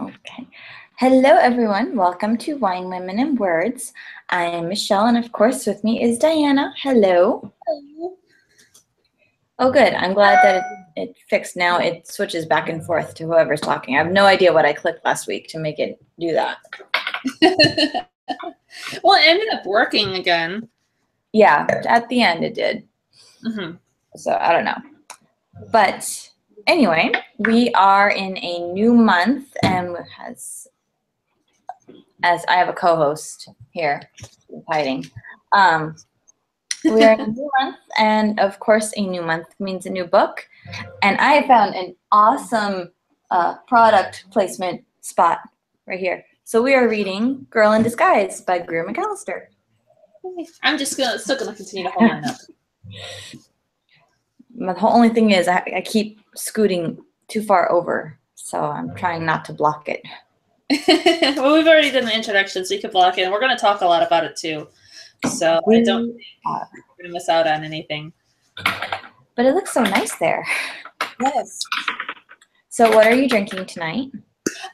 Okay. Hello, everyone. Welcome to Wine, Women, and Words. I am Michelle, and of course, with me is Diana. Hello. Hello. Oh, good. I'm glad that it, it fixed. Now it switches back and forth to whoever's talking. I have no idea what I clicked last week to make it do that. well, it ended up working again. Yeah, at the end it did. hmm So I don't know. But anyway, we are in a new month and has as I have a co-host here hiding. Um, we are in a new month, and of course, a new month means a new book. And I found an awesome uh, product placement spot right here. So we are reading "Girl in Disguise" by Greer Macallister. I'm just gonna still gonna continue to hold mine up. But the only thing is, I, I keep scooting too far over, so I'm trying not to block it. well, we've already done the introduction, so you can block it. And we're gonna talk a lot about it too. So I don't think are. we're gonna miss out on anything. But it looks so nice there. Yes. So, what are you drinking tonight? Um,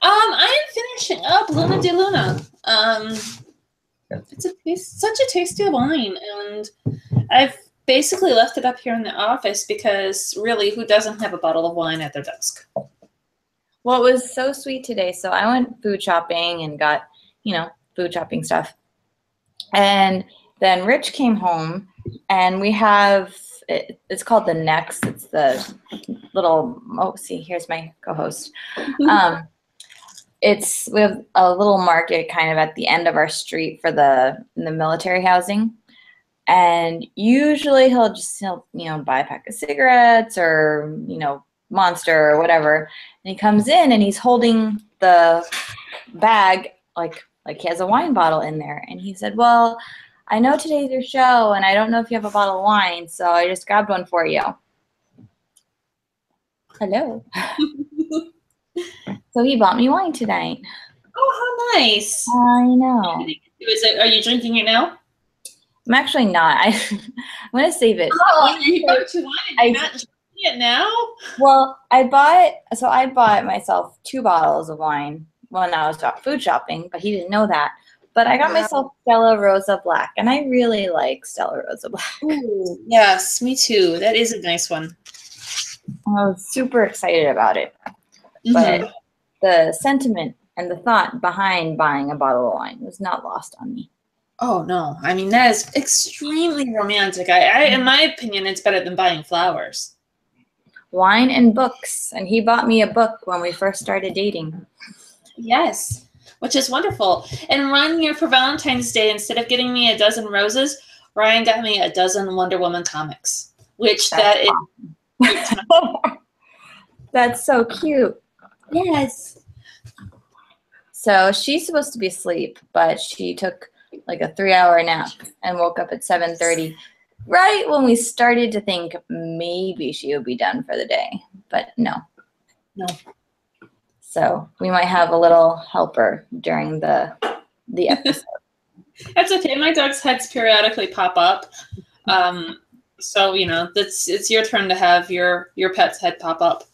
I am finishing up Luna de Luna. Um, it's a it's such a tasty wine, and I've basically left it up here in the office because really, who doesn't have a bottle of wine at their desk? Well, it was so sweet today. So I went food shopping and got, you know, food shopping stuff. And then Rich came home and we have, it, it's called the Next. It's the little, oh, see, here's my co host. Um, it's, we have a little market kind of at the end of our street for the, the military housing. And usually he'll just, he'll, you know, buy a pack of cigarettes or, you know, monster or whatever and he comes in and he's holding the bag like like he has a wine bottle in there and he said well i know today's your show and i don't know if you have a bottle of wine so i just grabbed one for you hello so he bought me wine tonight Oh, how nice! i know Is it? Are you drinking it now? I'm actually not I, i'm gonna save it Oh, you you wine. I- and You're not drinking it now? Well, I bought so I bought myself two bottles of wine when I was out food shopping, but he didn't know that. But I got Wow. myself Stella Rosa Black, and I really like Stella Rosa Black. Ooh, yes, me too. That is a nice one. I was super excited about it. Mhm. But the sentiment and the thought behind buying a bottle of wine was not lost on me. Oh no! I mean that is extremely romantic. I, I, in my opinion, it's better than buying flowers. Wine and books, and he bought me a book when we first started dating. Yes, which is wonderful. And one year for Valentine's Day, instead of getting me a dozen roses, Ryan got me a dozen Wonder Woman comics. Which that is That's so cute. yes. So she's supposed to be asleep, but she took like a three-hour nap and woke up at 7:30, right when we started to think maybe she would be done for the day. But no. No. So we might have a little helper during the the episode. That's okay. My dog's heads periodically pop up. Um, so you know, that's it's your turn to have your your pet's head pop up.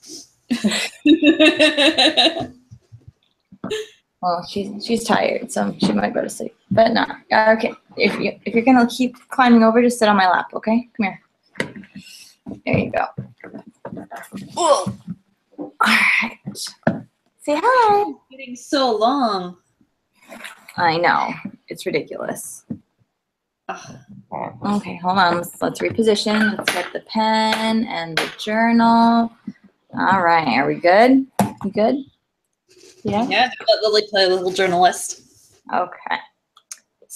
well, she's she's tired, so she might go to sleep. But no. Uh, okay. If you if you're gonna keep climbing over, just sit on my lap, okay? Come here. There you go. Whoa. All right. Say hi. Getting so long. I know. It's ridiculous. Ugh. Okay, hold on. Let's, let's reposition. Let's get the pen and the journal. All right. Are we good? You good? Yeah. Yeah, let Lily play a little journalist. Okay.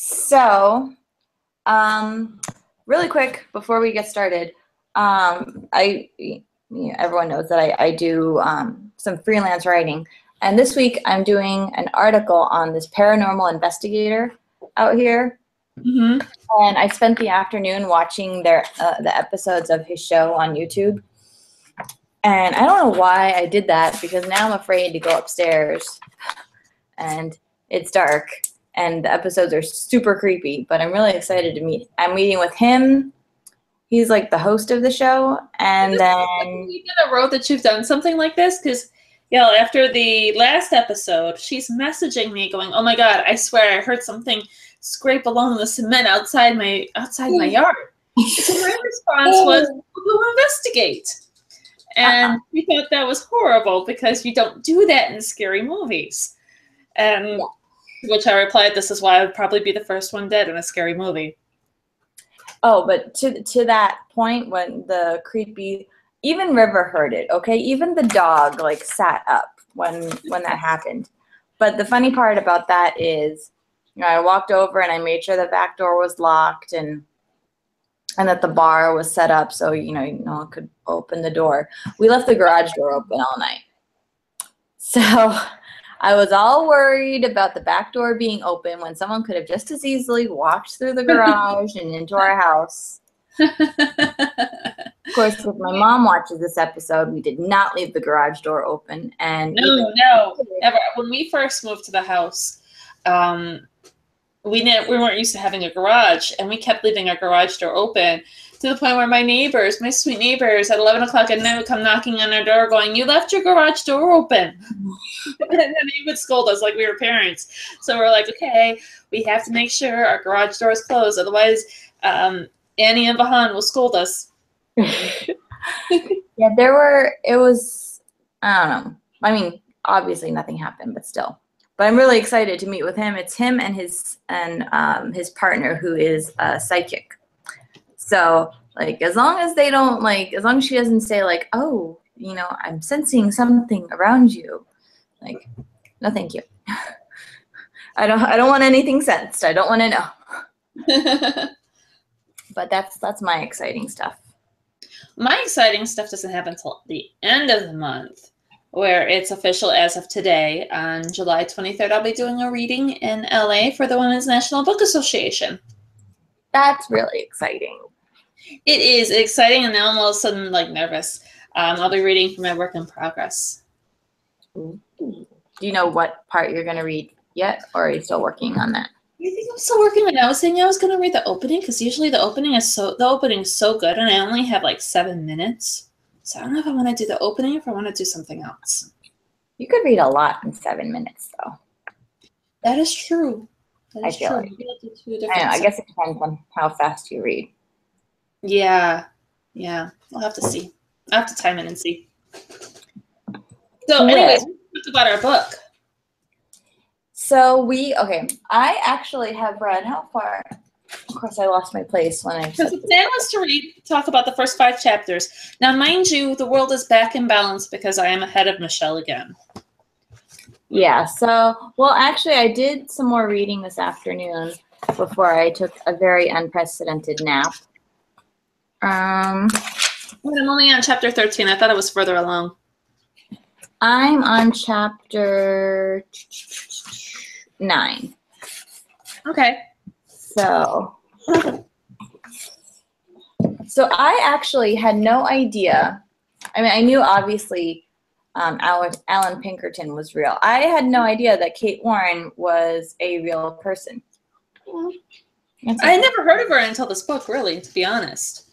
So, um, really quick before we get started, um, I, you know, everyone knows that I, I do um, some freelance writing, and this week I'm doing an article on this paranormal investigator out here Mm-hmm. and I spent the afternoon watching their uh, the episodes of his show on YouTube. And I don't know why I did that because now I'm afraid to go upstairs, and it's dark, and the episodes are super creepy. But I'm really excited to meet. I'm meeting with him. He's like the host of the show, and then you in a row that you've done something like this because Yeah, after the last episode, she's messaging me going, "Oh my god, I swear I heard something scrape along the cement outside my outside my yard." so my response was, "Go investigate." And uh-huh. we thought that was horrible because you don't do that in scary movies. And yeah. Which I replied, "This is why I would probably be the first one dead in a scary movie." Oh, but to to that point, when the creepy even River heard it, okay? Even the dog like sat up when when that happened. But the funny part about that is, you know, I walked over and I made sure the back door was locked and and that the bar was set up so you know no one could open the door. We left the garage door open all night. So I was all worried about the back door being open when someone could have just as easily walked through the garage and into our house. of course, if my mom watches this episode, we did not leave the garage door open. And no, no, never. When we first moved to the house, um, we didn't. We weren't used to having a garage, and we kept leaving our garage door open to the point where my neighbors, my sweet neighbors, at eleven o'clock at night would come knocking on our door, going, "You left your garage door open," and then he would scold us like we were parents. So we're like, "Okay, we have to make sure our garage door is closed, otherwise." Um, Annie and Vahan will scold us. yeah, there were, it was, I don't know. I mean, obviously nothing happened, but still. But I'm really excited to meet with him. It's him and his and um, his partner who is a psychic. So like as long as they don't like as long as she doesn't say like, oh, you know, I'm sensing something around you. Like, no thank you. I don't I don't want anything sensed. I don't want to know. but that's that's my exciting stuff. My exciting stuff doesn't happen until the end of the month, where it's official as of today. On July 23rd, I'll be doing a reading in LA for the Women's National Book Association. That's really exciting. It is exciting, and now I'm all of a sudden like nervous. Um, I'll be reading for my work in progress. Do you know what part you're going to read yet, or are you still working on that? I think I'm still working on it. I was saying I was gonna read the opening because usually the opening is so the opening is so good, and I only have like seven minutes. So I don't know if I want to do the opening or if I want to do something else. You could read a lot in seven minutes, though. That is true. That is I feel true. Like. I, know, I guess it depends on how fast you read. Yeah, yeah. I'll have to see. I have to time it and see. So, anyways, talk about our book. So we okay. I actually have read how far. Of course, I lost my place when I. Because the plan was to read, talk about the first five chapters. Now, mind you, the world is back in balance because I am ahead of Michelle again. Yeah. So, well, actually, I did some more reading this afternoon before I took a very unprecedented nap. Um, I'm only on chapter 13. I thought it was further along. I'm on chapter nine. Okay. So, so I actually had no idea. I mean, I knew obviously um, Allan, Allan Pinkerton was real. I had no idea that Kate Warne was a real person. I had never heard of her until this book, really, to be honest.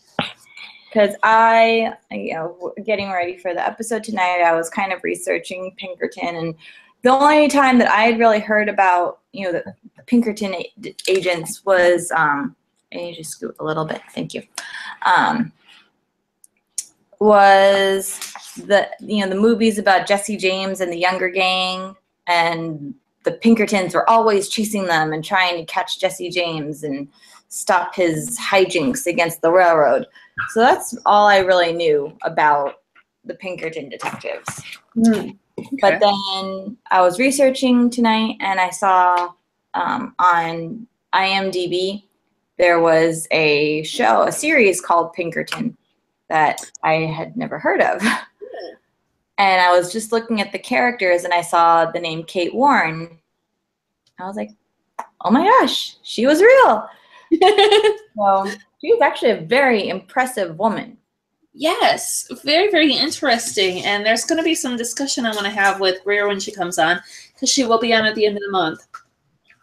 Because I, you know, getting ready for the episode tonight, I was kind of researching Pinkerton and the only time that I had really heard about, you know, the, Pinkerton agents was, um, I just scoot a little bit, thank you, um, was the, you know, the movies about Jesse James and the younger gang and the Pinkertons were always chasing them and trying to catch Jesse James and stop his hijinks against the railroad. So that's all I really knew about the Pinkerton detectives. Mm. Okay. But then I was researching tonight and I saw um, on IMDb there was a show, a series called Pinkerton that I had never heard of. and I was just looking at the characters and I saw the name Kate Warne. I was like, oh my gosh, she was real. so she was actually a very impressive woman. Yes, very, very interesting. And there's going to be some discussion I want to have with Greer when she comes on, because she will be on at the end of the month,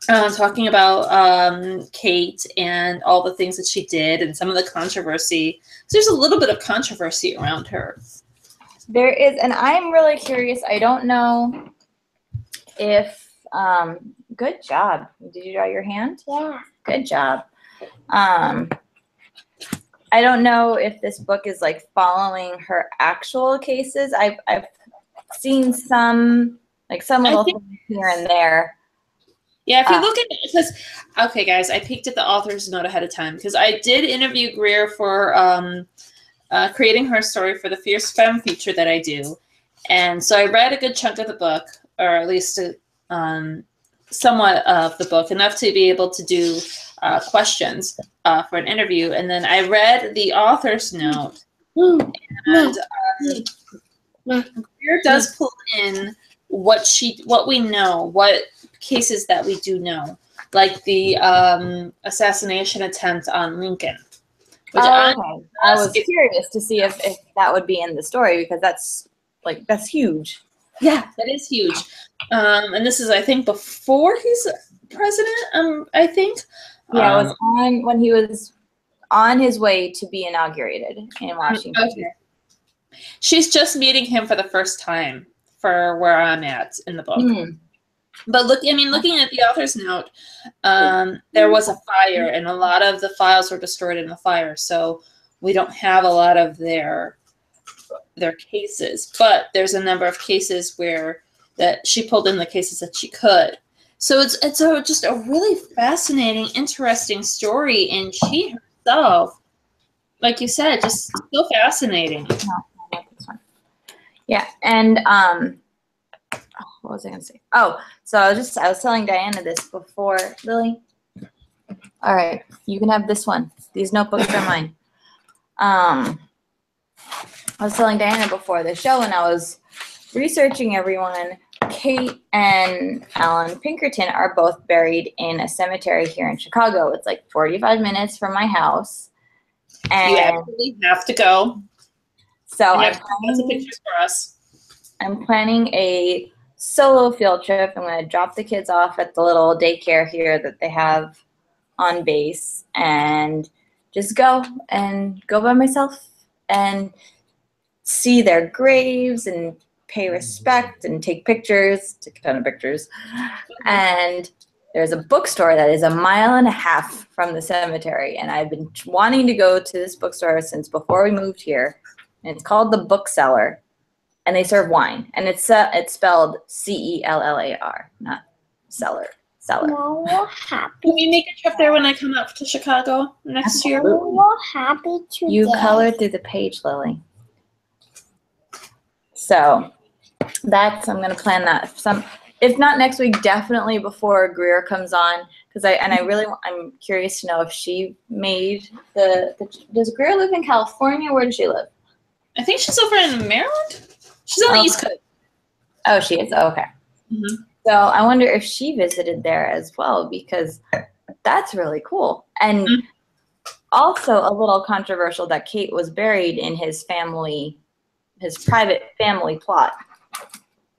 uh, talking about um, Kate and all the things that she did and some of the controversy. So there's a little bit of controversy around her. There is, and I'm really curious. I don't know if. Um, good job. Did you draw your hand? Yeah. Good job. Um, I don't know if this book is like following her actual cases. I've I've seen some like some little think- things here and there. Yeah, if you Ah. look at it, because okay, guys, I peeked at the author's note ahead of time because I did interview Greer for um, uh, creating her story for the Fierce Femme feature that I do, and so I read a good chunk of the book, or at least a, um, somewhat of the book, enough to be able to do uh, questions uh, for an interview, and then I read the author's note, and um, Greer does pull in what she what we know, what cases that we do know, like the um, assassination attempt on Lincoln. Which Oh, okay. I was curious to see if, if that would be in the story because that's like that's huge. yeah, that is huge. Um, and this is I think before he's president. Um, I think. Yeah, it Um, was on when he was on his way to be inaugurated in Washington. Okay. She's just meeting him for the first time for where I'm at in the book. Hmm. But look, I mean, looking at the author's note, um, there was a fire, and a lot of the files were destroyed in the fire. So we don't have a lot of their their cases. But there's a number of cases where that she pulled in the cases that she could. So it's it's a, just a really fascinating, interesting story, and she herself, like you said, just so fascinating. Yeah, and um, oh, what was I gonna say? Oh, so I was just I was telling Diana this before, Lily. All right, you can have this one. These notebooks are mine. Um, I was telling Diana before the show, and I was researching everyone. Kate and Allan Pinkerton are both buried in a cemetery here in Chicago. It's like 45 minutes from my house. And You absolutely have to go. so I'm have to lots of planning- pictures for us. I'm planning a solo field trip. I'm going to drop the kids off at the little daycare here that they have on base and just go and go by myself and see their graves and pay respect and take pictures, take a ton of pictures. And there's a bookstore that is a mile and a half from the cemetery. And I've been wanting to go to this bookstore since before we moved here. And it's called The Book Cellar and they serve wine, and it's uh, it's spelled C E L L A R, not seller. Cellar. No, happy. Can we make a trip there when I come up to Chicago next year? No, happy today. You colored through the page, Lily. So that's I'm gonna plan that some, if not next week, definitely before Greer comes on, because I and I really I'm curious to know if she made the, the does Greer live in California? Where does she live? I think she's over in Maryland. She's on the East Coast. Oh, she is. Oh, okay. Mhm. So I wonder if she visited there as well because that's really cool. And Mhm. also a little controversial that Kate was buried in his family, his private family plot.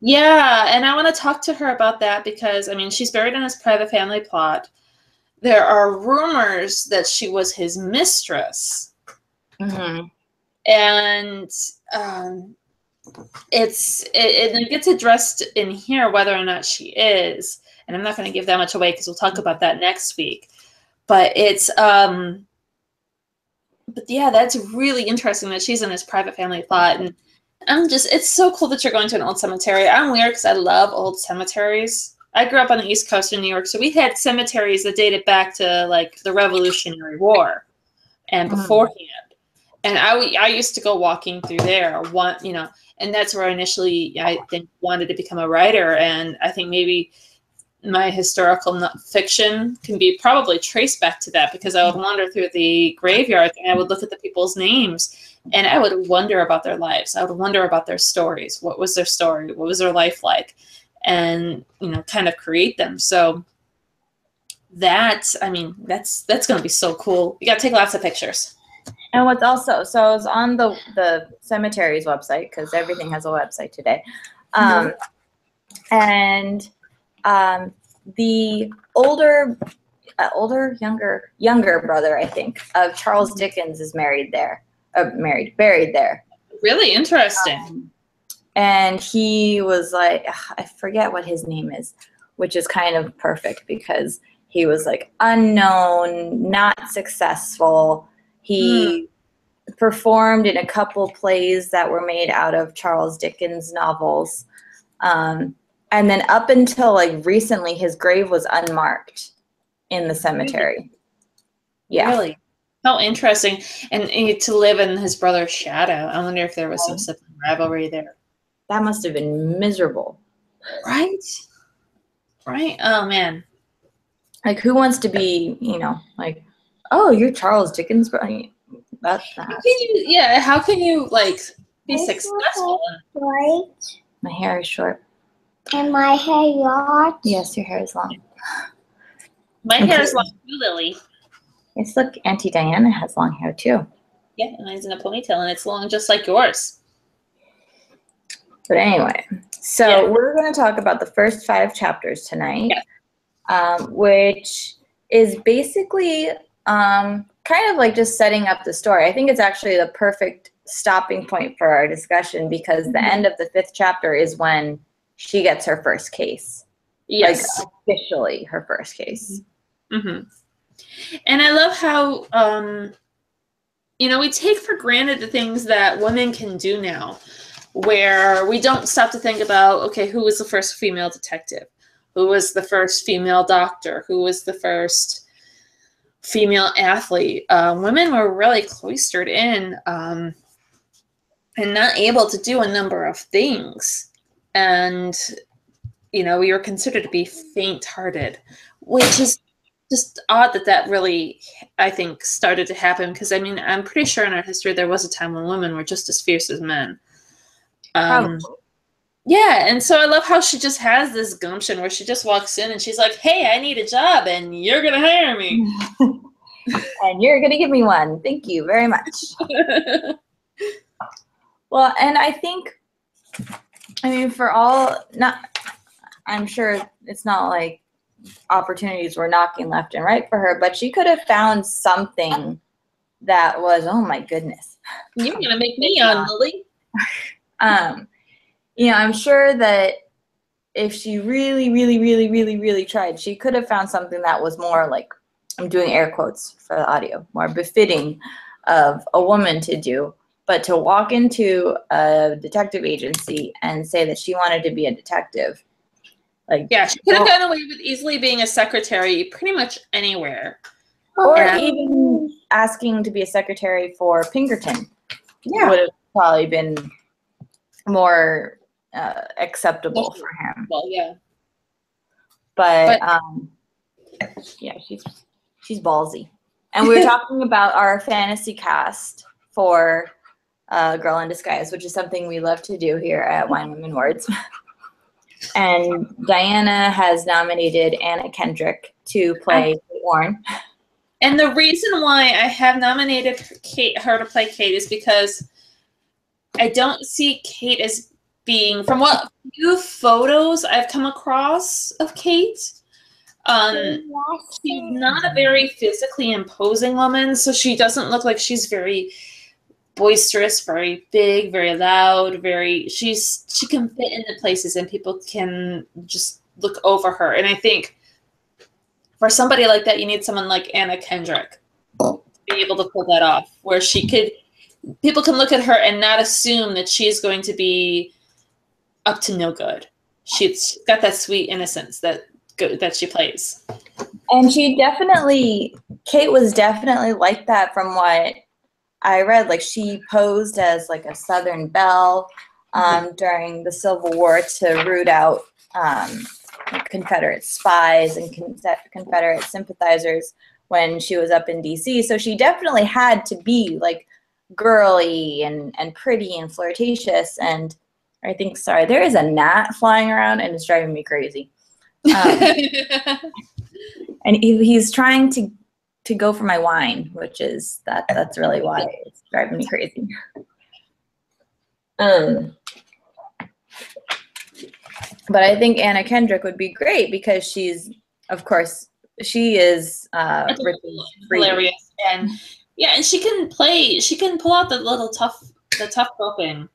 Yeah, and I want to talk to her about that because I mean she's buried in his private family plot. There are rumors that she was his mistress, Mm-hmm. and um, it's it, it gets addressed in here whether or not she is. And I'm not going to give that much away because we'll talk about that next week. But it's um, but yeah, that's really interesting that she's in his private family plot, and I'm just it's so cool that you're going to an old cemetery. I'm weird because I love old cemeteries. I grew up on the East Coast in New York, so we had cemeteries that dated back to like the Revolutionary War and Mhm. beforehand. And I, I used to go walking through there, one you know, and that's where I initially I think wanted to become a writer. And I think maybe my historical fiction can be probably traced back to that because I would wander through the graveyard and I would look at the people's names and I would wonder about their lives. I would wonder about their stories. What was their story? What was their life like? And you know, kind of create them. So that I mean, that's that's gonna be so cool. You gotta take lots of pictures. And what's also so I was on the the cemetery's website because everything has a website today, um, and um, the older, uh, older, younger, younger brother, I think, of Charles Dickens is married there. Uh, married, buried there. Really interesting. Um, and he was like, I forget what his name is, which is kind of perfect because he was like unknown, not successful. He performed in a couple plays that were made out of Charles Dickens novels. Um, and then up until like recently, his grave was unmarked in the cemetery. Yeah. Really? How interesting. And, and to live in his brother's shadow. I wonder if there was some sibling rivalry there. That must have been miserable. Right? Right? Oh man. Like, who wants to be, you know, like, oh, you're Charles Dickens, bro? That's How can you yeah, how can you like be It's successful? Right? My hair is short. And my hair long. Yes, your hair is long. My hair is long too, Lily. Yes, look, Auntie Diana has long hair too. Yeah, and mine's in a ponytail and it's long just like yours. But anyway, so Yeah. we're going to talk about the first five chapters tonight, Yeah. um, which is basically um, kind of like just setting up the story. I think it's actually the perfect stopping point for our discussion because the Mhm. end of the fifth chapter is when she gets her first case. Yes. Like officially her first case. hmm And I love how, um, you know, we take for granted the things that women can do now, where we don't stop to think about, okay, who was the first female detective? Who was the first female doctor? Who was the first female athlete? Um, women were really cloistered in um, and not able to do a number of things. And, you know, we were considered to be faint hearted, which is just odd that that really i think started to happen because i mean i'm pretty sure in our history there was a time when women were just as fierce as men um, Probably. yeah and so i love how she just has this gumption where she just walks in and she's like hey i need a job and you're gonna hire me and you're going to give me one. Thank you very much. Well, and I think, I mean, for all, not, I'm sure it's not like opportunities were knocking left and right for her, but she could have found something that was, oh my goodness. you're gonna make me on lily Um, you know, I'm sure that if she really, really, really, really, really tried, she could have found something that was more like, I'm doing air quotes for the audio, more befitting of a woman to do. But to walk into a detective agency and say that she wanted to be a detective, like, yeah she could have gotten away with easily being a secretary pretty much anywhere or Yeah. even asking to be a secretary for Pinkerton yeah would have probably been more uh, acceptable for him. well yeah but, But- um yeah she's she's ballsy and we were talking about our fantasy cast for uh, girl in disguise which is something we love to do here at wine women words and diana has nominated anna kendrick to play Kate Warne And the reason why I have nominated Kate her to play Kate is because I don't see Kate as being from what few photos I've come across of Kate. Um, she's not a very physically imposing woman, so she doesn't look like she's very boisterous, very big, very loud, very she's she can fit into places and people can just look over her. And I think for somebody like that, you need someone like Anna Kendrick to be able to pull that off, where she could people can look at her and not assume that she's going to be up to no good. She's got that sweet innocence that that she plays. and she definitely kate was definitely like that from what i read like she posed as like a southern belle um, during the civil war to root out um, confederate spies and con- confederate sympathizers when she was up in dc so she definitely had to be like girly and, and pretty and flirtatious. And i think sorry there is a gnat flying around and it's driving me crazy. Um, and he, he's trying to to go for my wine, which is that that's really why it's driving me crazy. Um, but I think Anna Kendrick would be great because she's, of course, she is uh, hilarious and yeah and she can play she can pull out the little tough the tough open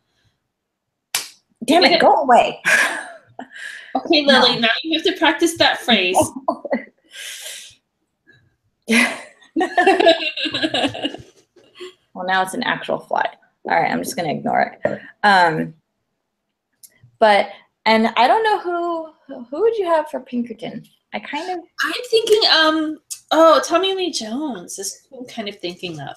Damn it, go away. Okay, Lily, now you have to practice that phrase. well, now it's an actual fly. All right, I'm just gonna ignore it. Um, but and I don't know who who would you have for Pinkerton? I kind of I'm thinking, um, oh, Tommy Lee Jones is who I'm kind of thinking of.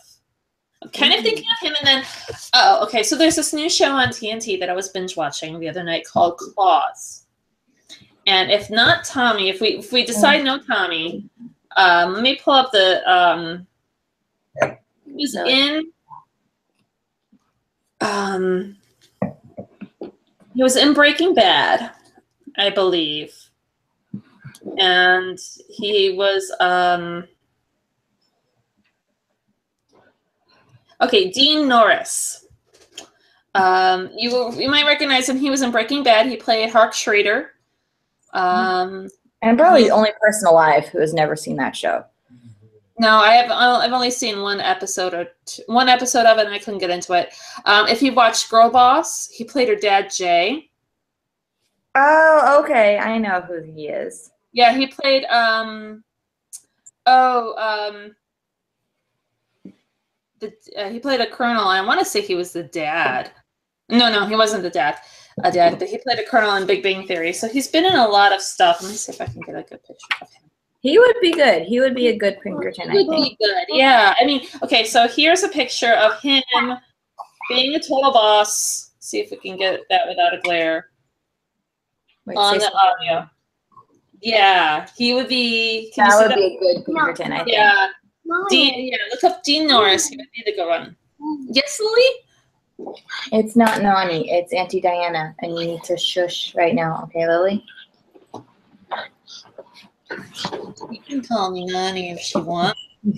I'm kind of thinking of him, and then, oh, okay. So there's this new show on TNT that I was binge watching the other night called Claws. And if not Tommy, if we if we decide no Tommy, um, let me pull up the um. He was No. in. Um. He was in Breaking Bad, I believe and he was um okay dean norris um you you might recognize him he was in breaking bad he played Hank Schrader um and probably the only person alive who has never seen that show. no i have i've only seen one episode or two, one episode of it and i couldn't get into it um if you watched Girlboss he played her dad jay Oh, okay. I know who he is. Yeah, he played um oh um the uh, he played a colonel. I want to say he was the dad. No, no, he wasn't the dad. A dad, but he played a colonel in Big Bang Theory. So he's been in a lot of stuff. Let me see if I can get a good picture of him. He would be good. He would be a good Pinkerton, I Would be good. Yeah. I mean, okay, so here's a picture of him being a total boss. See if we can get that without a glare. Wait, on the audio. Yeah, he would be. That would that? be a good Pinkerton, I think. Yeah. Dean. Yeah, look up Dean Norris. He would be the good one. Yes, Lily. It's not Nani. It's Auntie Diana, and you need to shush right now, okay, Lily? You can call me Nani if she wants. Though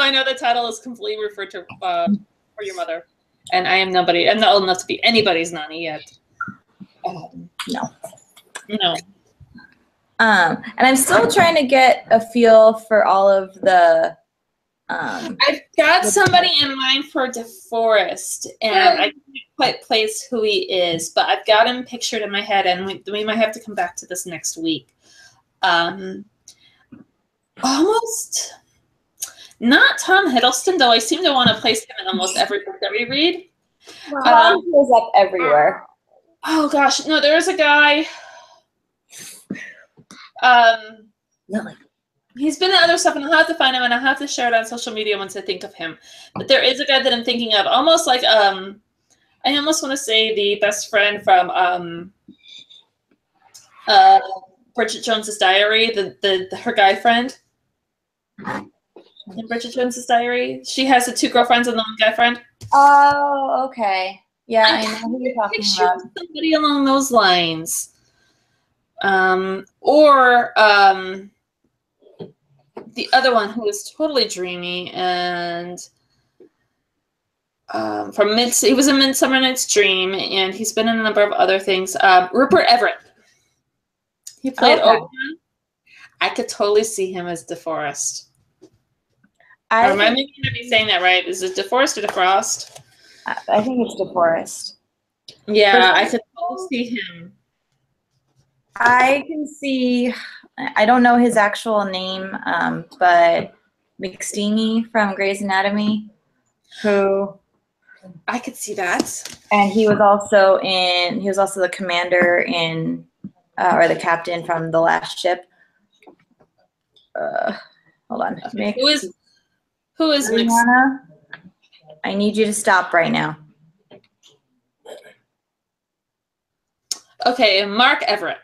I know the title is completely referred to uh, for your mother, and I am nobody. I'm not old enough to be anybody's Nani yet. Um, No. No. Um, and I'm still trying to get a feel for all of the. Um, I've got somebody in mind for DeForest, and I can't quite place who he is, but I've got him pictured in my head, and we, we might have to come back to this next week. Um, almost not Tom Hiddleston, though I seem to want to place him in almost every book that we read. Tom shows up everywhere. Oh gosh, no, there is a guy. Um, Lily. He's been in other stuff, and I'll have to find him, and I'll have to share it on social media once I think of him. But there is a guy that I'm thinking of, almost like um, I almost want to say the best friend from um, uh, Bridget Jones's Diary, the, the the her guy friend in Bridget Jones's Diary. She has the two girlfriends and the one guy friend. Oh, okay. Yeah, I I'm know who you're talking about. somebody along those lines. Um, or um, the other one who is totally dreamy and um, from mid he was in Midsummer Night's Dream and he's been in a number of other things. Um, Rupert Everett. He played Okay. I could totally see him as DeForest. I am I think, making be saying that right? Is it DeForest or DeFrost? I think it's DeForest. Yeah, I could totally see him. I can see. I don't know his actual name, um, but McSteamy from Grey's Anatomy, who I could see that. and he was also in. He was also the commander in, uh, or the captain from the Last Ship. Uh, hold on. Mick- Who is who is? Rihanna, I need you to stop right now. Okay, Mark Everett.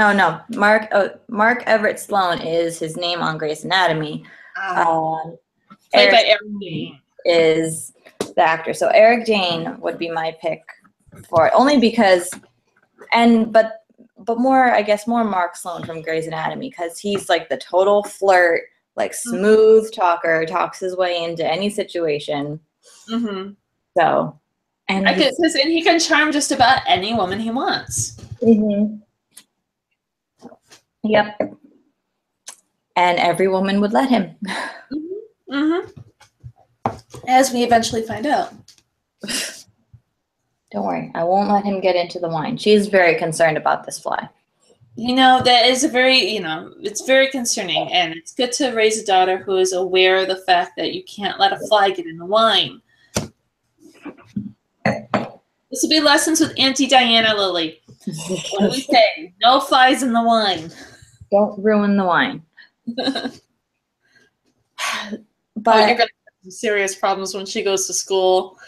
Oh no, Mark. Oh, Mark Everett Sloan is his name on Grey's Anatomy. Um, Played by Eric Eric Dane. is the actor. So Eric Dane would be my pick for it, only because, and but but more, I guess, more Mark Sloan from Grey's Anatomy because he's like the total flirt, like smooth talker, talks his way into any situation. Mm-hmm. So, and I could, 'cause- and he can charm just about any woman he wants. Mhm. Yep. And every woman would let him. Mm-hmm. As we eventually find out. Don't worry, I won't let him get into the wine. She's very concerned about this fly. You know, that is a very, you know, it's very concerning. And it's good to raise a daughter who is aware of the fact that you can't let a fly get in the wine. This will be lessons with Auntie Diana Lily. What do we say? No flies in the wine. Don't ruin the wine. but Oh, you're gonna have some serious problems when she goes to school.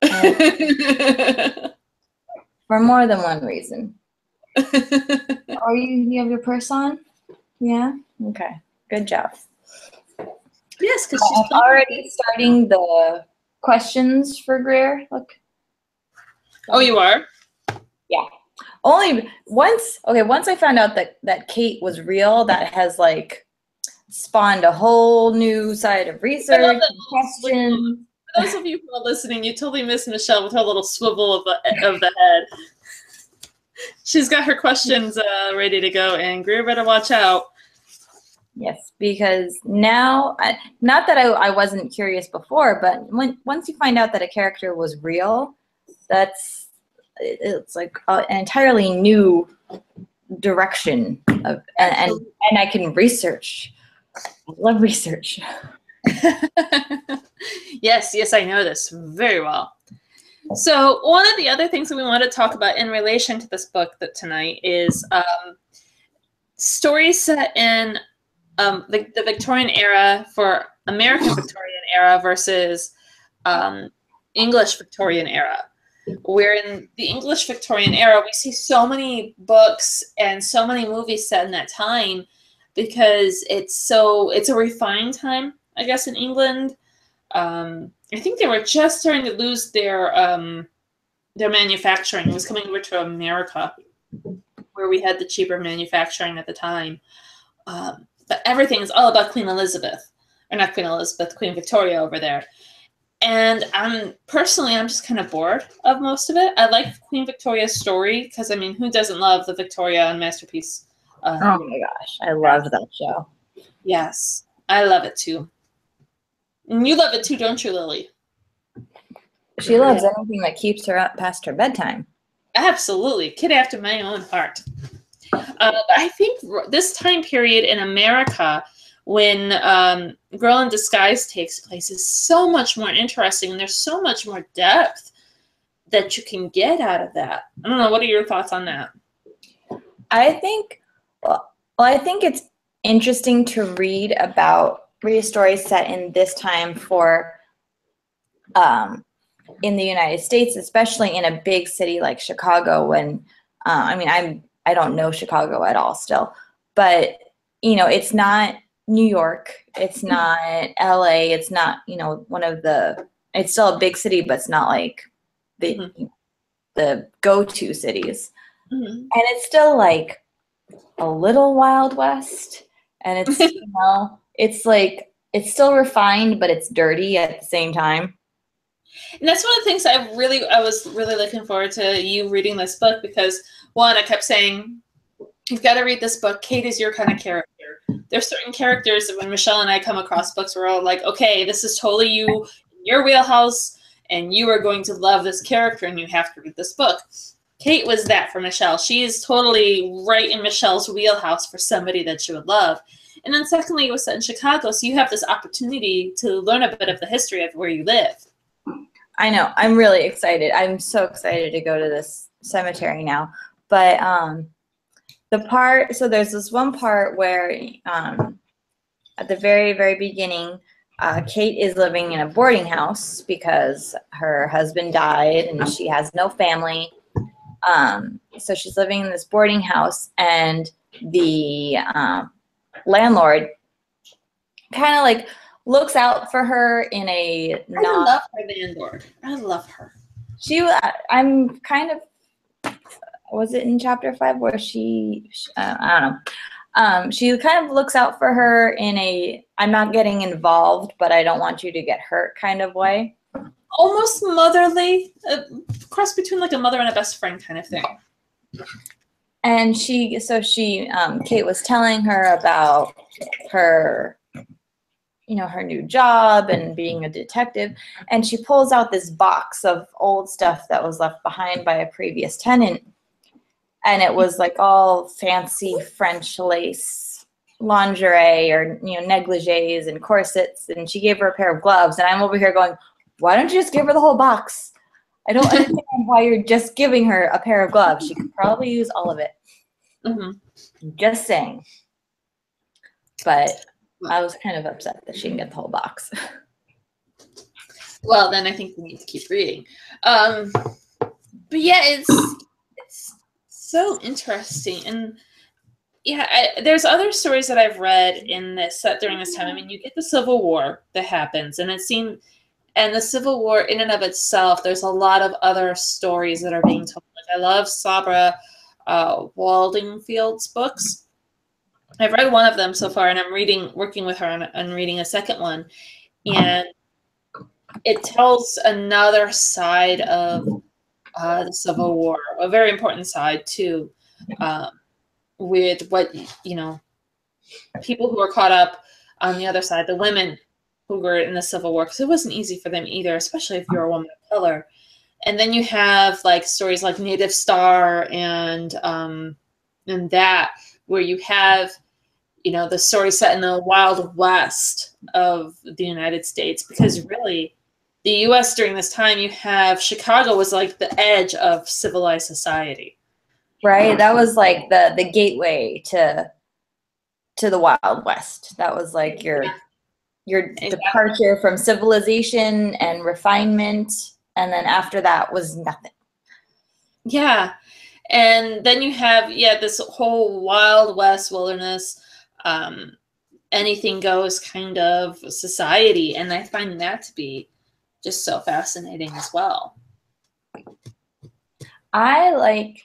for more than one reason. Are oh, you you have your purse on? Yeah? Okay. Good job. yes, because I'm she's uh, already starting the questions for Greer. Look. Oh, you are. Only once okay, once I found out that that Kate was real, that has like spawned a whole new side of research questions. For those of you who are listening, you totally missed Michelle with her little swivel of the of the head. She's got her questions uh, ready to go, and Greer better watch out. Yes, because now, I, not that I, I wasn't curious before, but when once you find out that a character was real, that's it's like an entirely new direction of and, and and I can research. I love research. yes, yes, I know this very well. So one of the other things that we want to talk about in relation to this book that tonight is um, stories set in um, the, the Victorian era for American Victorian era versus um, English Victorian era. Where in the English Victorian era, we see so many books and so many movies set in that time because it's so it's a refined time, I guess, in England. Um, I think they were just starting to lose their um, their manufacturing. It was coming over to America, where we had the cheaper manufacturing at the time. Um, but everything is all about Queen Elizabeth, or not Queen Elizabeth, Queen Victoria over there. And I'm personally, I'm just kind of bored of most of it. I like Queen Victoria's story because I mean, who doesn't love the Victoria and masterpiece? Uh, Oh my gosh, I love that show. Yes, I love it too. And you love it too, don't you, Lily? She loves anything that keeps her up past her bedtime. Absolutely, kid after my own heart. Uh, I think r- this time period in America, when um, Girl in Disguise takes place, is so much more interesting, and there's so much more depth that you can get out of that. I don't know. What are your thoughts on that? I think, well, well, I think it's interesting to read about read stories set in this time for, um, in the United States, especially in a big city like Chicago. When, uh, I mean, I'm I don't know Chicago at all still, but you know, it's not New York, it's not L.A., it's not you know one of the. It's still a big city, but it's not like the the go-to cities Mhm. and it's still like a little wild west and it's you know it's like it's still refined but it's dirty at the same time And that's one of the things I really, I was really looking forward to you reading this book because one, I kept saying, you've got to read this book. Kate is your kind of character. There's certain characters that when Michelle and I come across books, we're all like, okay, this is totally you, your wheelhouse, and you are going to love this character, and you have to read this book. Kate was that for Michelle. She is totally right in Michelle's wheelhouse for somebody that she would love. And then secondly, it was set in Chicago, so you have this opportunity to learn a bit of the history of where you live. i know i'm really excited i'm so excited to go to this cemetery now but um the part so there's this one part where um at the very very beginning uh, kate is living in a boarding house because her husband died and she has no family um, so she's living in this boarding house and the um, landlord kind of like looks out for her in a I not love her landlord. I love her. she wa- i'm kind of was it in chapter five where she sh- uh, i don't know um, she kind of looks out for her in a i'm not getting involved but i don't want you to get hurt kind of way Almost motherly, a cross between like a mother and a best friend kind of thing. and she so she um, kate was telling her about her you know, her new job and being a detective. And she pulls out this box of old stuff that was left behind by a previous tenant. And it was like all fancy French lace lingerie or, you know, negligees and corsets. And she gave her a pair of gloves. And I'm over here going, why don't you just give her the whole box? I don't understand why you're just giving her a pair of gloves. She could probably use all of it. hmm Just saying. But I was kind of upset that she didn't get the whole box. Well, then I think we need to keep reading. Um, but yeah, it's so interesting, and yeah, I, there's other stories that I've read in this set during this time. I mean, you get the Civil War that happens, and it seemed, and the Civil War in and of itself, there's a lot of other stories that are being told. Like I love Sabra uh, Waldingfield's books. I've read one of them so far, and I'm reading, working with her on, on reading a second one, and it tells another side of uh, the Civil War, a very important side too, um, with what you know, people who are caught up on the other side, the women who were in the Civil War, because it wasn't easy for them either, especially if you're a woman of color. And then you have like stories like Native Star and um, and that where you have you know the story set in the wild west of the United States because really the US during this time you have Chicago was like the edge of civilized society. right? That was like the the gateway to to the Wild West. That was like your your Exactly. departure from civilization and refinement and then after that was nothing. Yeah. And then you have yeah this whole wild west wilderness um anything goes kind of society and I find that to be just so fascinating as well. I like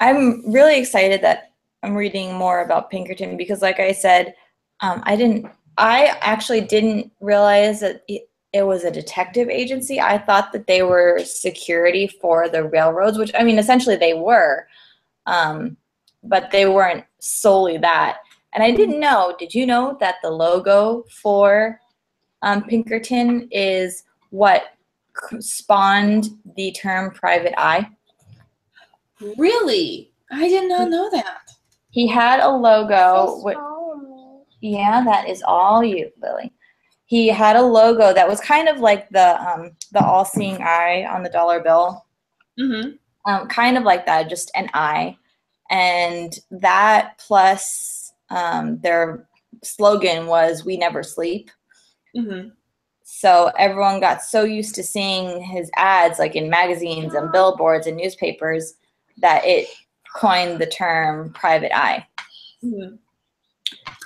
I'm really excited that I'm reading more about Pinkerton because like I said, um, I didn't I actually didn't realize that it, it was a detective agency. I thought that they were security for the railroads, which I mean essentially they were. Um, but they weren't solely that. And I didn't know, did you know that the logo for um, Pinkerton is what spawned the term private eye? Really? I did not know that. He had a logo. Just With, yeah, that is all you, Lily. He had a logo that was kind of like the um, the all-seeing eye on the dollar bill, Mm-hmm. um, kind of like that, just an eye, and that plus um, their slogan was "We never sleep." Mhm. So everyone got so used to seeing his ads, like in magazines and billboards and newspapers, that it coined the term "private eye." Mhm.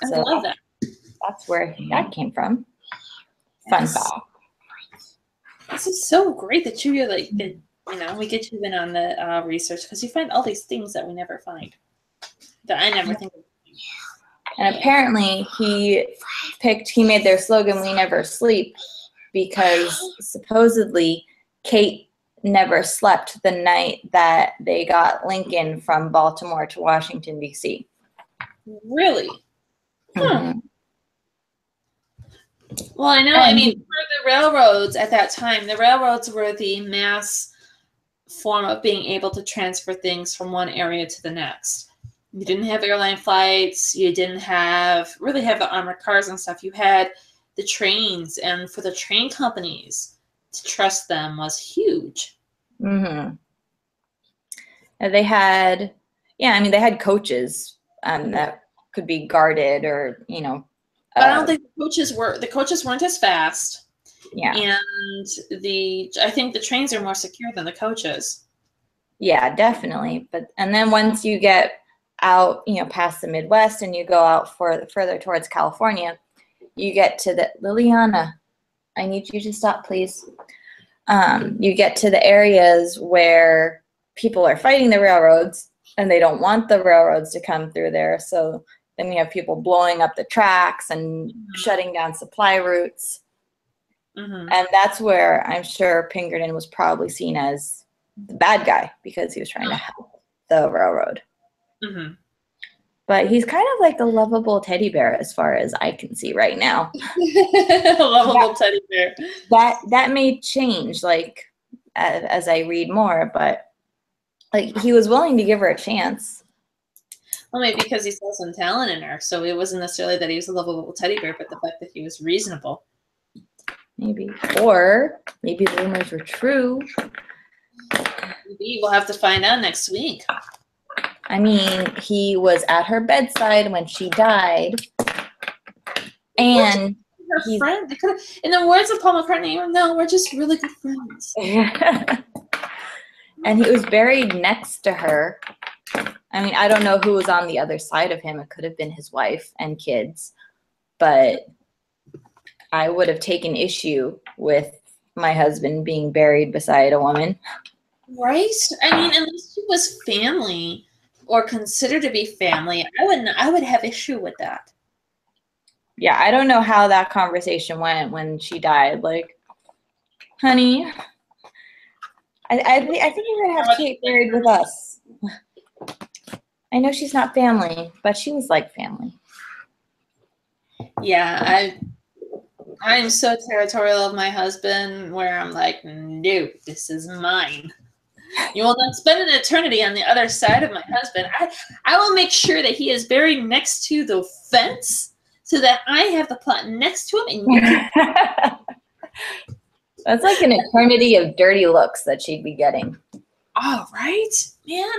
I So- love that. That's where that came from. Fun Yes. fact. This is so great that you like that. You know, we get you in on the uh, research because you find all these things that we never find that I never think of. And apparently he picked, he made their slogan, We Never Sleep, because supposedly Kate never slept the night that they got Lincoln from Baltimore to Washington, D.C. Really? Huh. Mhm. Well, I know. I mean, for the railroads at that time, the railroads were the mass form of being able to transfer things from one area to the next. You didn't have airline flights. You didn't have really have the armored cars and stuff. You had the trains, and for the train companies to trust them was huge. Mhm. And they had, yeah, I mean, they had coaches um, that could be guarded or, you know. But I uh, don't think the coaches were the coaches weren't as fast, Yeah. and the I think the trains are more secure than the coaches. Yeah, definitely. But and then once you get out, you know, past the Midwest and you go out for further towards California, you get to the Liliana. I need you to stop, please. Um, you get to the areas where people are fighting the railroads and they don't want the railroads to come through there. So then you have people blowing up the tracks and shutting down supply routes. hmm And that's where I'm sure Pinkerton was probably seen as the bad guy because he was trying to help the railroad. Hmm but he's kind of like a lovable teddy bear as far as I can see right now. A lovable teddy bear. That that may change like as, as I read more, but like he was willing to give her a chance. Well, maybe because he saw some talent in her. So it wasn't necessarily that he was a lovable teddy bear, but the fact that he was reasonable. Maybe. Or maybe the rumors were true. Maybe we'll have to find out next week. I mean, he was at her bedside when she died. And Her He's- friend. In the words of Paul McCartney, no, we're just really good friends. and he was buried next to her. I mean, I don't know who was on the other side of him. It could have been his wife and kids, but I would have taken issue with my husband being buried beside a woman. Right? I mean, unless it was family or consider to be family, I wouldn't. I would have issue with that. Yeah, I don't know how that conversation went when she died. Like, honey, I I, I think we're gonna have Kate buried with us. I know she's not family, but she was like family. Yeah, I. I'm so territorial of my husband, where I'm like, no, this is mine. You will not spend an eternity on the other side of my husband. I, I will make sure that he is buried next to the fence, so that I have the plot next to him, and you can That's like an eternity of dirty looks that she'd be getting. All right, man.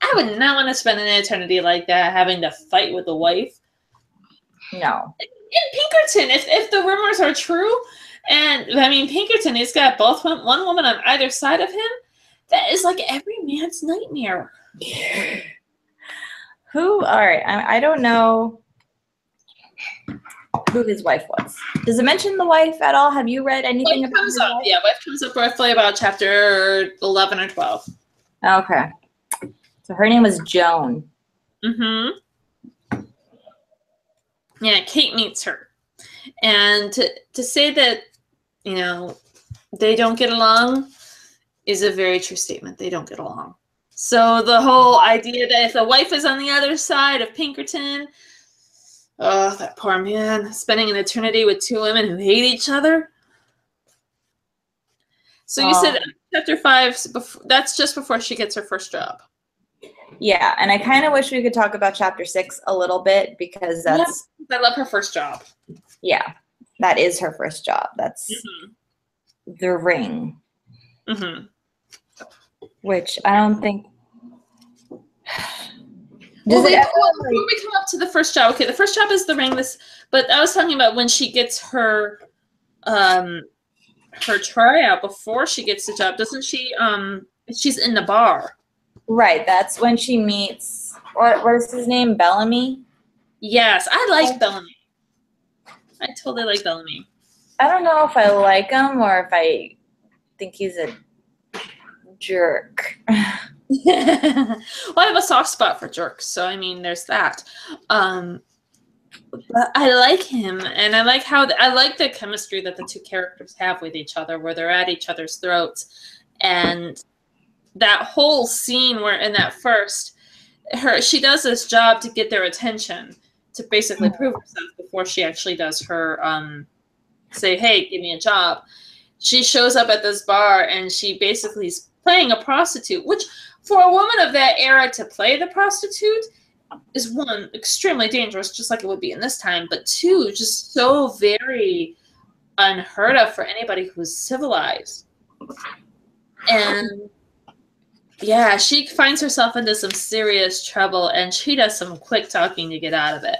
I would not want to spend an eternity like that having to fight with the wife. No. In Pinkerton, if, if the rumors are true, and I mean, Pinkerton, he's got both one, one woman on either side of him, that is like every man's nightmare. Who? All right. I, I don't know who his wife was. Does it mention the wife at all? Have you read anything Wife about comes up, wife? yeah, wife comes up roughly about chapter 11 or 12. Okay. So her name was Joan. Mm-hmm. Yeah, Kate meets her. And to, to say that, you know, they don't get along is a very true statement. They don't get along. So the whole idea that if the wife is on the other side of Pinkerton, oh, that poor man, spending an eternity with two women who hate each other. So you said Oh. chapter five, that's just before she gets her first job. Yeah, and I kind of wish we could talk about chapter six a little bit because that's I love her first job. yeah, that is her first job. That's Mm-hmm. the ring, Mm-hmm. Which I don't think. Well, wait, it ever, well, before we come up to the first job, okay, the first job is the ring. This, but I was talking about when she gets her, um, her tryout before she gets the job. Doesn't she? Um, she's in the bar. Right, that's when she meets what what is his name? Bellamy? Yes, I like Oh. Bellamy. I totally like Bellamy. I don't know if I like him or if I think he's a jerk. well, I have a soft spot for jerks, so I mean, there's that. Um, but I like him, and I like how I like the chemistry that the two characters have with each other, where they're at each other's throats, and that whole scene where in that first, her she does this job to get their attention, to basically prove herself before she actually does her um, say, "Hey, give me a job." She shows up at this bar, and she basically is playing a prostitute, which for a woman of that era to play the prostitute is one extremely dangerous just like it would be in this time but two just so very unheard of for anybody who's civilized and yeah she finds herself into some serious trouble and she does some quick talking to get out of it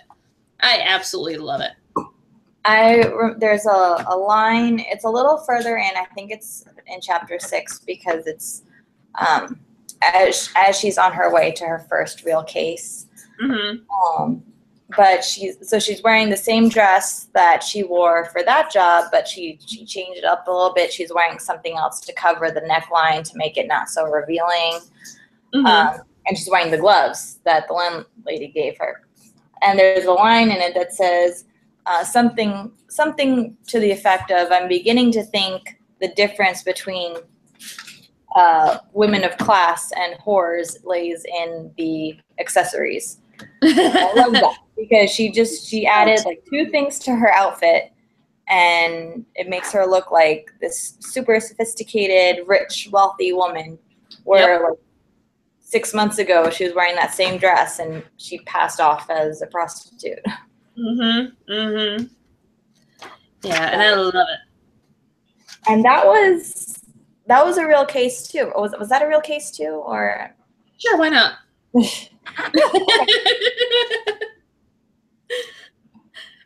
i absolutely love it I there's a, a line. It's a little further in. I think it's in chapter six because it's um, as as she's on her way to her first real case. hmm Um, but she's so she's wearing the same dress that she wore for that job, but she she changed it up a little bit. She's wearing something else to cover the neckline to make it not so revealing. hmm um, and she's wearing the gloves that the landlady gave her. And there's a line in it that says uh, something something to the effect of, "I'm beginning to think the difference between uh, women of class and whores lays in the accessories." I love that because she just she added like two things to her outfit and it makes her look like this super sophisticated, rich, wealthy woman. Where like six months ago she was wearing that same dress and she passed off as a prostitute. Mm-hmm. Mm-hmm. Yeah, and I love it. And that was that was a real case too. Was was that a real case too, or? Sure, why not?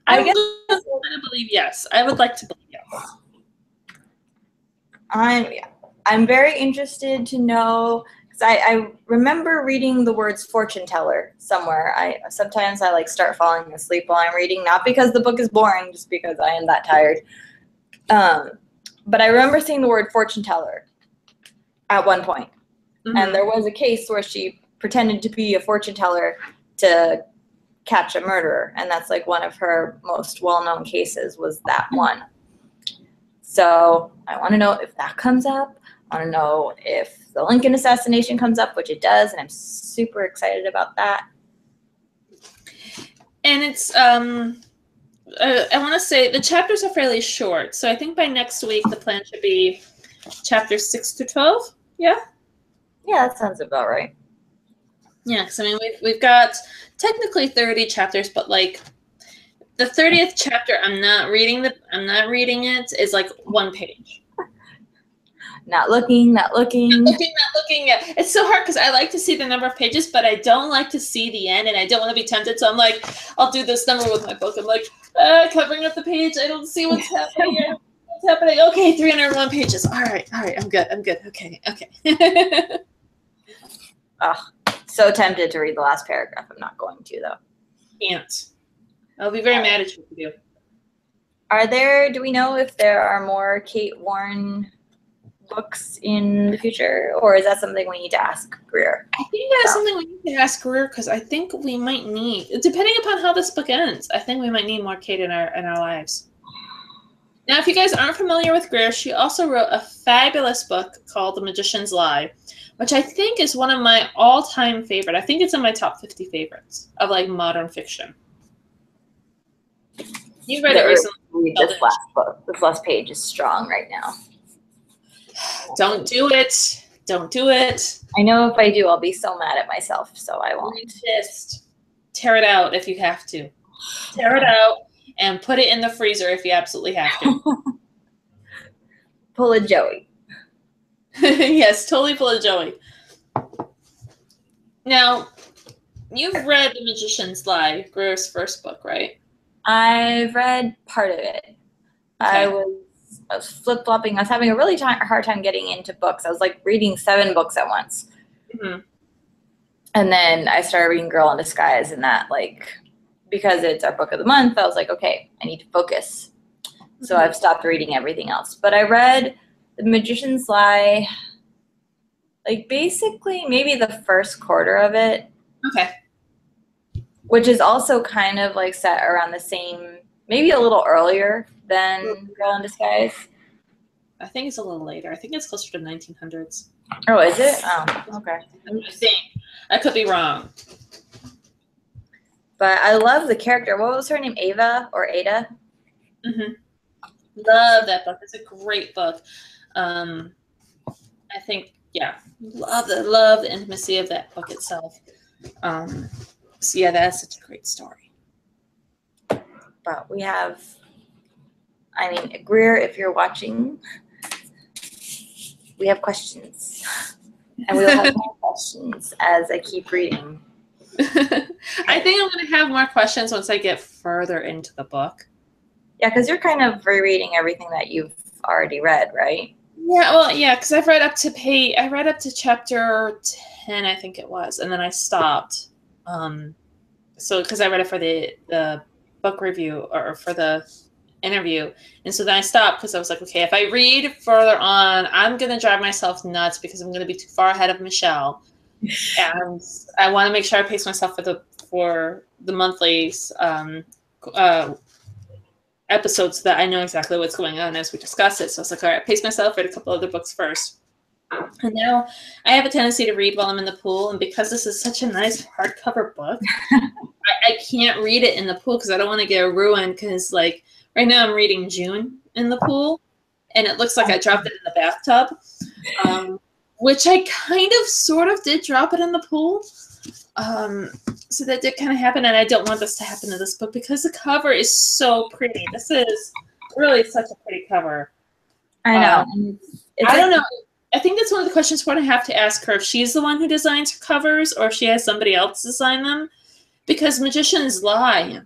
I, I guess would of believe yes. I would like to believe yes. I'm yeah, I'm very interested to know because I, I remember reading the words fortune teller somewhere. I sometimes I like start falling asleep while I'm reading, not because the book is boring, just because I am that tired. Um, but I remember seeing the word fortune teller at one point. Mhm. and there was a case where she pretended to be a fortune teller to catch a murderer. And that's like one of her most well-known cases was that one. So i want to know if that comes up. I want to know if the lincoln assassination comes up which it does and i'm super excited about that. And it's um uh, i want to say the chapters are fairly short so i think by next week the plan should be chapters 6 to 12 yeah? Yeah that sounds about right. Yeah because i mean we've, we've got technically 30 chapters but like the 30th chapter i'm not reading the i'm not reading it is like one page not looking not looking looking, not looking. Yeah. It's so hard because I like to see the number of pages, but I don't like to see the end, and I don't want to be tempted. So I'm like, I'll do this number with my book. I'm like, uh, covering up the page. I don't see what's happening. What's happening? Okay, 301 pages. All right, all right. I'm good. I'm good. Okay, okay. Oh, so tempted to read the last paragraph i'm not going to though Can't. I'll be very mad at you if you do. Are there, do we know if there are more Kate Warne books in the future? Or is that something we need to ask Greer? I think that's something we need to ask Greer because I think we might need, depending upon how this book ends, I think we might need more Kate in our in our lives. Now, if you guys aren't familiar with Greer, she also wrote a fabulous book called The Magician's Lie, which I think is one of my all-time favorite. I think it's in my top 50 favorites of like modern fiction. You read it recently. This last book. This last page is strong right now. Don't do it. Don't do it. I know if I do, I'll be so mad at myself, so I won't. Resist. Tear it out if you have to. Tear it out and put it in the freezer if you absolutely have to. Pull a Joey. yes, totally pull of Joey. Now, you've read The Magician's Lie, Greer's first book, right? I've read part of it. I was, I was flip flopping. I was having a really hard time getting into books. I was like reading seven books at once. Mhm. And then I started reading Girl in Disguise, and that, like, because it's our book of the month, I was like, okay, I need to focus. So Mhm. I've stopped reading everything else. But I read The Magician's Lie, like, basically maybe the first quarter of it, Okay. which is also kind of like set around the same, maybe a little earlier than Girl in Disguise. I think it's a little later. I think it's closer to 1900s. Oh, is it? Oh, okay. I think. I could be wrong. But I love the character. What was her name? Ava or Ada? hmm Love that book. It's a great book. Um, I think, yeah, love the love the intimacy of that book itself. Um, so yeah, that's such a great story. But we have, I mean, Greer, if you're watching, we have questions. And we will have more questions as I keep reading. I think I'm going to have more questions once I get further into the book. Yeah, because you're kind of rereading everything that you've already read, right? Yeah, well, yeah, because I've read up to pay. I read up to chapter ten, I think it was, and then I stopped. Um, so because I read it for the the book review or for the interview, and so then I stopped because I was like, okay, if I read further on, I'm gonna drive myself nuts because I'm gonna be too far ahead of Michele, and I want to make sure I pace myself for the for the monthly um, uh, episodes so that I know exactly what's going on as we discuss it. So I was like, all right, pace myself, read a couple other books first. And now I have a tendency to read while I'm in the pool, and because this is such a nice hardcover book, I, I can't read it in the pool because I don't want to get ruined. Because like right now I'm reading June in the pool, and it looks like I dropped it in the bathtub, um, which I kind of sort of did drop it in the pool. Um, so that did kind of happen, and I don't want this to happen to this book because the cover is so pretty. This is really such a pretty cover. I know. Um, and it's, it's I don't know. I think that's one of the questions we're gonna have to ask her if she's the one who designs her covers or if she has somebody else design them. Because magicians lie,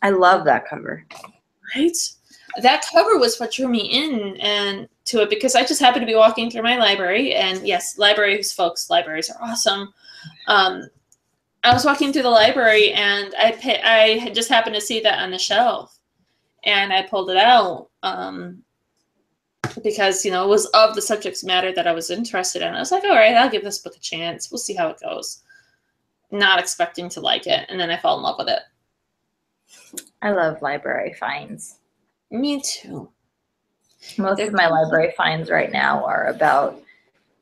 I love that cover. Right? That cover was what drew me in and to it because I just happened to be walking through my library and yes, libraries, folks, libraries are awesome. Um, I was walking through the library and I I just happened to see that on the shelf, and I pulled it out um, because you know it was of the subject matter that I was interested in. I was like, all right, I'll give this book a chance. We'll see how it goes. Not expecting to like it, and then I fell in love with it. I love library finds. Me too. Most They're of my cool. library finds right now are about,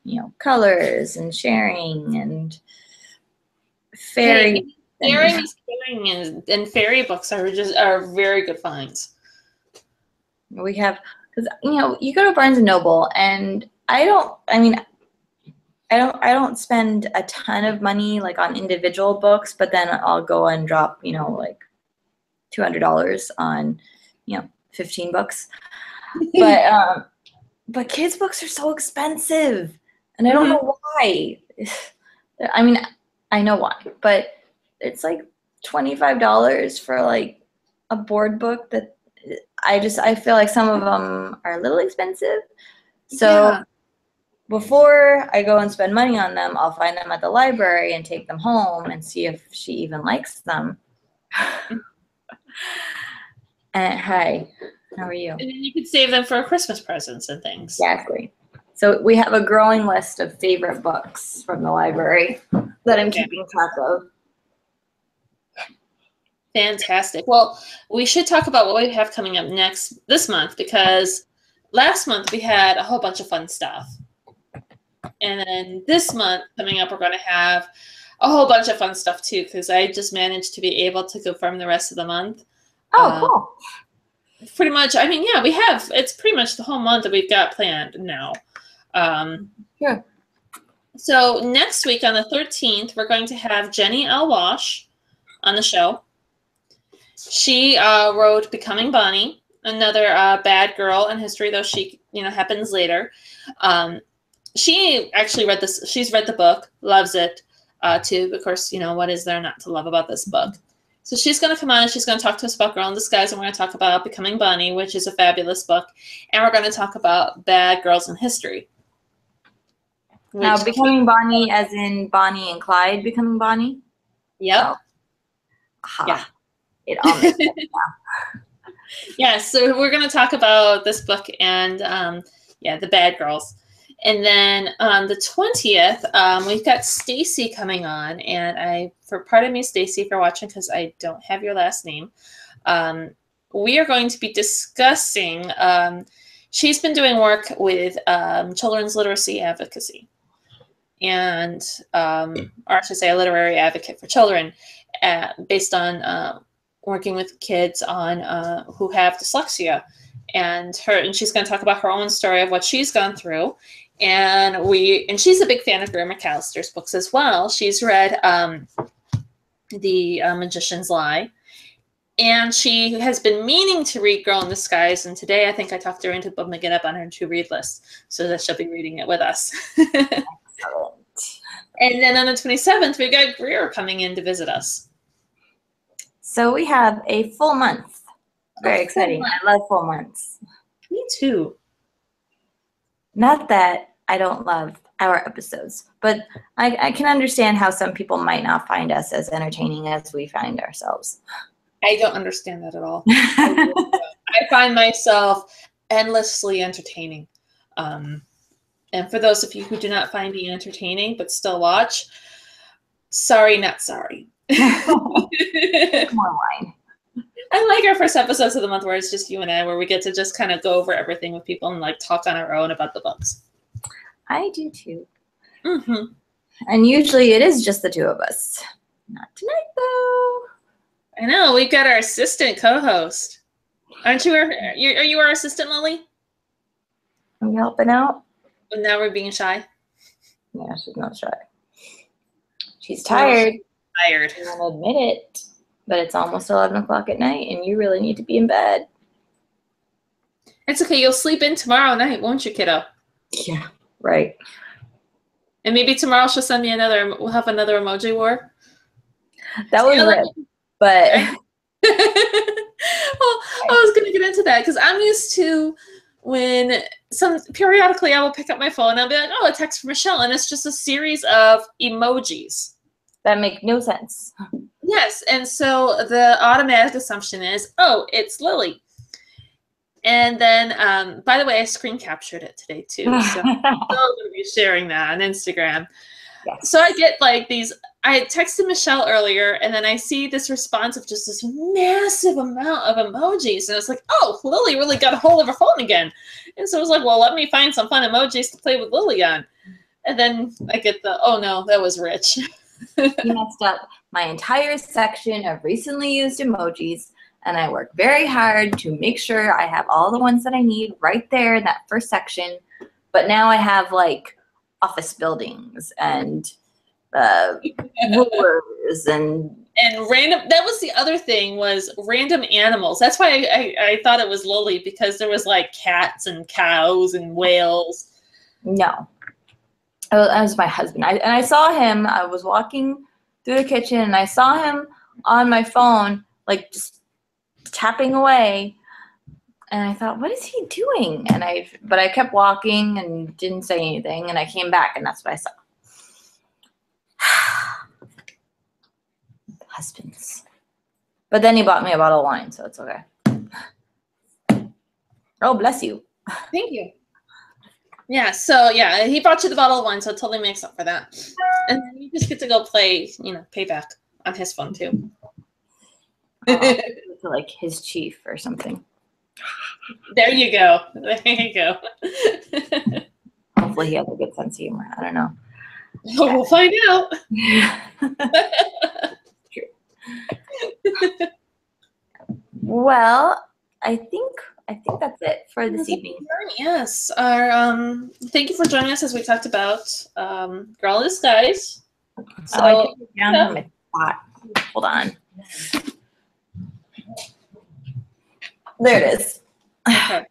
you know, colors and sharing and fairy. Sharing is caring, and, and fairy books are just are very good finds. We have because you know you go to Barnes and Noble and I don't. I mean, I don't. I don't spend a ton of money like on individual books, but then I'll go and drop you know like two hundred dollars on you know fifteen books. But um, but kids books are so expensive, and I don't know why. I mean, I know why, but it's like twenty five dollars for like a board book that I just I feel like some of them are a little expensive. So Yeah. before I go and spend money on them, I'll find them at the library and take them home and see if she even likes them. and hi, how are you? And then you could save them for Christmas presents and things. Exactly. So we have a growing list of favorite books from the library that I'm keeping track of. Fantastic. Well, we should talk about what we have coming up next this month because last month we had a whole bunch of fun stuff. And then this month coming up, we're going to have a whole bunch of fun stuff too because I just managed to be able to confirm the rest of the month. Oh, Uh, cool. Pretty much, I mean, yeah, we have, it's pretty much the whole month that we've got planned now. Um, Sure. So next week on the 13th, we're going to have Jenni L. Walsh on the show. She uh, wrote Becoming Bonnie, another uh, bad girl in history, though she, you know, happens later. Um, she actually read this. She's read the book, loves it uh, too. Of course, you know what is there not to love about this book? So she's going to come on and she's going to talk to us about Girl in Disguise, and we're going to talk about Becoming Bonnie, which is a fabulous book, and we're going to talk about bad girls in history. Now, becoming Bonnie, as in Bonnie and Clyde becoming Bonnie. Yep. Aha. Yeah. It all makes sense. yeah so we're going to talk about this book and um, yeah the bad girls and then on the 20th um, we've got stacy coming on and i for pardon me stacy for watching because i don't have your last name. Um, we are going to be discussing um, she's been doing work with um, children's literacy advocacy. And um, or i should say a literary advocate for children uh, based on uh, working with kids on uh, who have dyslexia. And her and she's going to talk about her own story of what she's gone through and we and she's a big fan of Greer Macallister's books as well she's read um, the uh, magician's lie and she has been meaning to read girl in the disguise and today i think i talked her into bumping it up on her to read list so that she'll be reading it with us and then on the 27th we got greer coming in to visit us So we have a full month. Very exciting. month. I love full months. me too Not that I don't love our episodes, but I, I can understand how some people might not find us as entertaining as we find ourselves. I don't understand that at all. I find myself endlessly entertaining. Um, and for those of you who do not find me entertaining but still watch, sorry, not sorry. More wine. I like our first episodes of the month where it's just you and I, where we get to just kind of go over everything with people and like talk on our own about the books. I do too. hmm And usually it is just the two of us. Not tonight though. I know. We've got our assistant co-host. Aren't you? Our, are you our assistant, Lily? Are you helping out? And now we're being shy. Yeah, she's not shy. She's tired. Tired. I won't admit it. But it's almost 11 o'clock at night and you really need to be in bed. It's okay. You'll sleep in tomorrow night, won't you, kiddo? Yeah. Right. And maybe tomorrow she'll send me another. We'll have another emoji war. That was like- But well, I was going to get into that because I'm used to when some periodically I will pick up my phone and I'll be like, oh, a text from Michele, and it's just a series of emojis. that make no sense. Yes, and so the automatic assumption is, oh, it's Lily. And then, um, by the way, I screen captured it today too. So I'm going to be sharing that on Instagram. Yes. So I get like these. I texted Michele earlier, and then I see this response of just this massive amount of emojis, and it's like, oh, Lily really got a hold of her phone again. And so I was like, well, let me find some fun emojis to play with Lily on. And then I get the, oh no, that was Rich. you messed up my entire section of recently used emojis and I work very hard to make sure I have all the ones that I need right there in that first section. But now I have like office buildings and uh, rulers and and random that was the other thing was random animals that's why I, I, I thought it was lily because there was like cats and cows and whales no. It was my husband. I, and I saw him. I was walking through the kitchen and I saw him on my phone, like just tapping away. And I thought, what is he doing? And I, but I kept walking and didn't say anything. And I came back and that's what I saw. Husbands. But then he bought me a bottle of wine, so it's okay. Oh, bless you. thank you yeah so yeah he brought you the bottle of wine so it totally makes up for that and then you just get to go play you know payback on his phone too To like his chief or something. there you go there you go Hopefully he has a good sense of humor. I don't know. we'll find out well, I think I think that's it for this evening. Yes. Our um thank you for joining us as we talked about um Girl in Disguise. So oh, I took it down from my spot. Hold on. There it is. okay.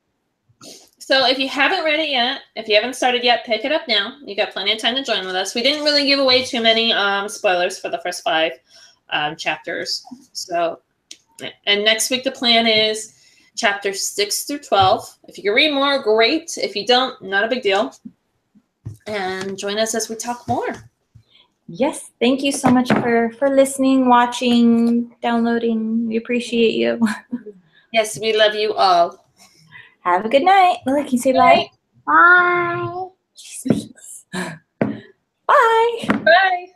So if you haven't read it yet, if you haven't started yet, pick it up now. You got plenty of time to join with us. We didn't really give away too many um, spoilers for the first five um, chapters. So, and next week the plan is chapters six through twelve. If you can read more, great. If you don't, not a big deal. And join us as we talk more. Yes, thank you so much for for listening, watching, downloading. We appreciate you. Yes, we love you all. Have a good night. Lily, can you say bye? Bye. Speaks. Bye. Bye.